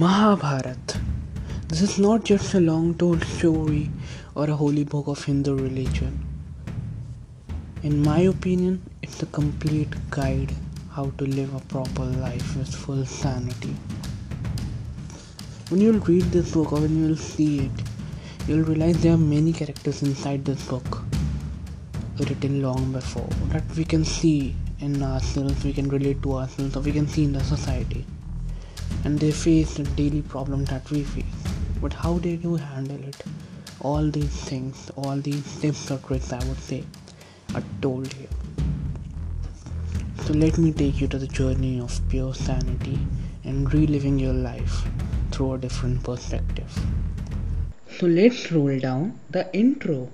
Mahabharata. This is not just a long told story or a holy book of Hindu religion. In my opinion, it's a complete guide how to live a proper life with full sanity. When you'll read this book or when you'll see it, you'll realize there are many characters inside this book written long before that we can see in ourselves, we can relate to ourselves, or we can see in the society and they face the daily problem that we face. But how did you handle it? All these things, all these tips or tricks, I would say, are told here. So let me take you to the journey of pure sanity and reliving your life through a different perspective. So let's roll down the intro.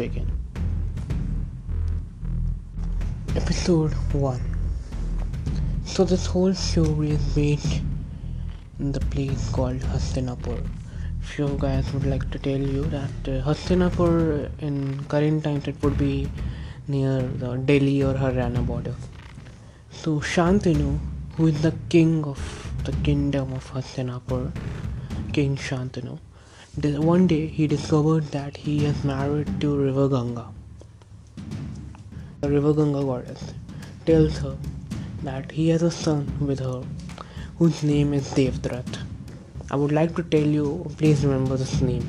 Begin. Episode 1 So, this whole story is based in the place called Hastinapur. So, guys, would like to tell you that uh, Hastinapur in current times it would be near the Delhi or Haryana border. So, Shantanu, who is the king of the kingdom of Hastinapur, King Shantanu, one day he discovered that he is married to River Ganga. The River Ganga goddess tells her that he has a son with her whose name is Devdrutt. I would like to tell you, please remember this name.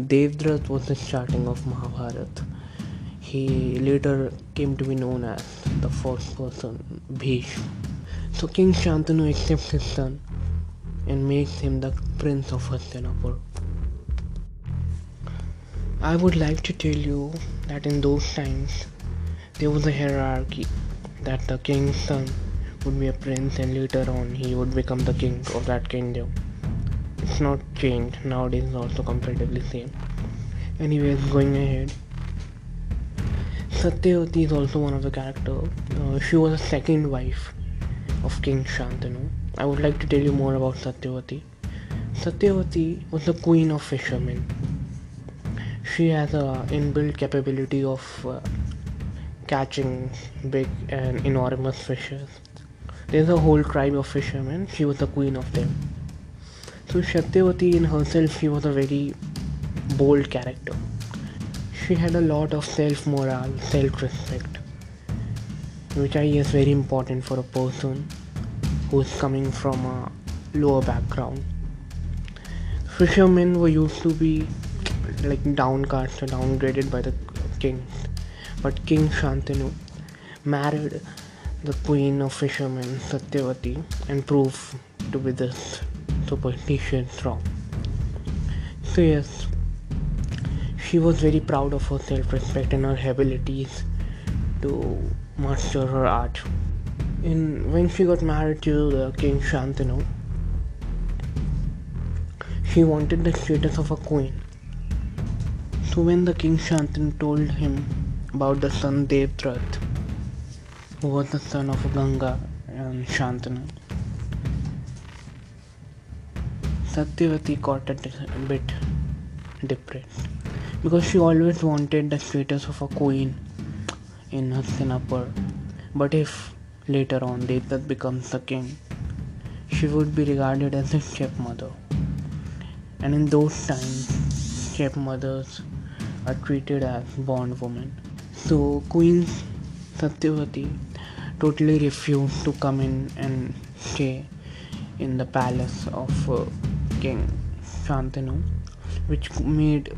Devdrutt was the starting of Mahabharata. He later came to be known as the first person, Bhishma. So King Shantanu accepts his son and makes him the prince of Hastinapur. I would like to tell you that in those times there was a hierarchy that the king's son would be a prince and later on he would become the king of that kingdom. It's not changed nowadays it's also comparatively same. Anyways, going ahead. Satyavati is also one of the characters. Uh, she was a second wife of King Shantanu. I would like to tell you more about Satyavati. Satyavati was the queen of fishermen. She has a inbuilt capability of uh, catching big and enormous fishes. There's a whole tribe of fishermen. She was the queen of them. So Satyavati in herself, she was a very bold character. She had a lot of self-morale, self-respect, which I guess very important for a person who is coming from a lower background. Fishermen were used to be like downcast or downgraded by the kings, but King Shantanu married the queen of fishermen Satyavati and proved to be this superstition strong. So yes, she was very proud of her self-respect and her abilities to master her art. In when she got married to the King Shantanu, she wanted the status of a queen. So when the King Shantanu told him about the son Devdrutt, who was the son of Ganga and Shantanu, Satyavati got a bit depressed because she always wanted the status of a queen in her Hastinapur. But if later on Devdrutt becomes the king, she would be regarded as a stepmother. And in those times, stepmothers are treated as bondwomen. So Queen Satyavati totally refused to come in and stay in the palace of uh, King Shantanu, which made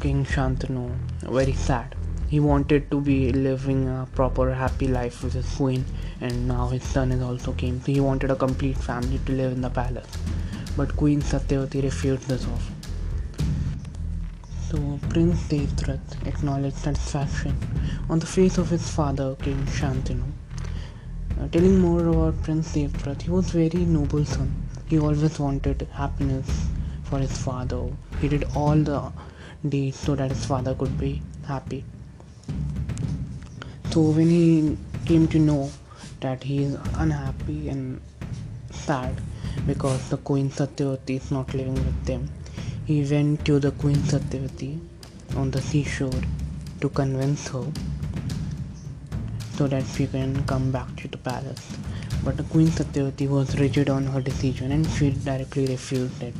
King Shantanu very sad. He wanted to be living a proper happy life with his queen and now his son is also came so he wanted a complete family to live in the palace. But queen satyavati refused this offer. So prince devdrutt acknowledged satisfaction on the face of his father king shantanu. Uh, telling more about prince devdrutt he was very noble son. He always wanted happiness for his father. He did all the deeds so that his father could be happy so when he came to know that he is unhappy and sad because the Queen Satyavati is not living with them, he went to the Queen Satyavati on the seashore to convince her so that she can come back to the palace. But the Queen Satyavati was rigid on her decision and she directly refused it.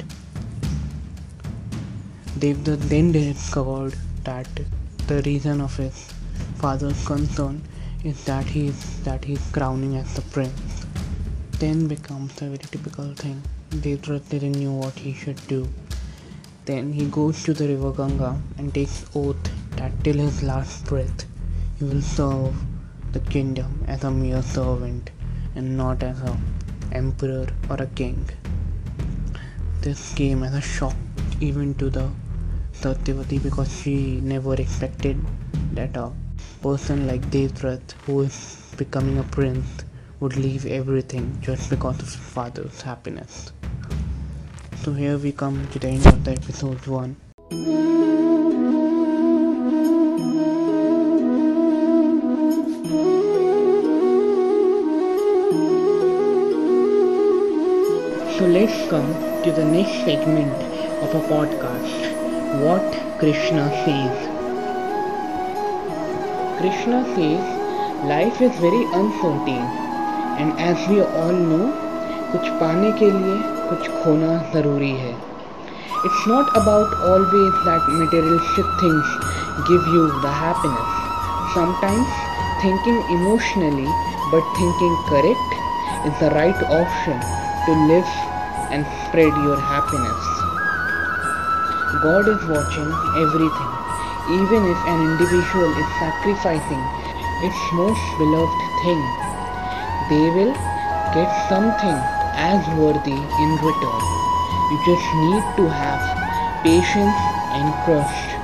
Devdrutt then discovered that the reason of his father's concern is that he is that he is crowning as the prince. Then becomes a very typical thing. Devdrutt didn't know what he should do. Then he goes to the river Ganga and takes oath that till his last breath he will serve the kingdom as a mere servant and not as a emperor or a king. This came as a shock even to the Satyavati because she never expected that a person like Devdrutt, who is becoming a prince, would leave everything just because of his father's happiness. So here we come to the end of the episode 1. So let's come to the next segment of a podcast. What Krishna says. Krishna says life is very uncertain and as we all know कुछ पाने के लिए कुछ खोना ज़रूरी है It's not about always that materialistic things give you the happiness. Sometimes thinking emotionally but thinking correct is the right option to live and spread your happiness. God is watching everything even if an individual is sacrificing its most beloved thing, they will get something as worthy in return. You just need to have patience and trust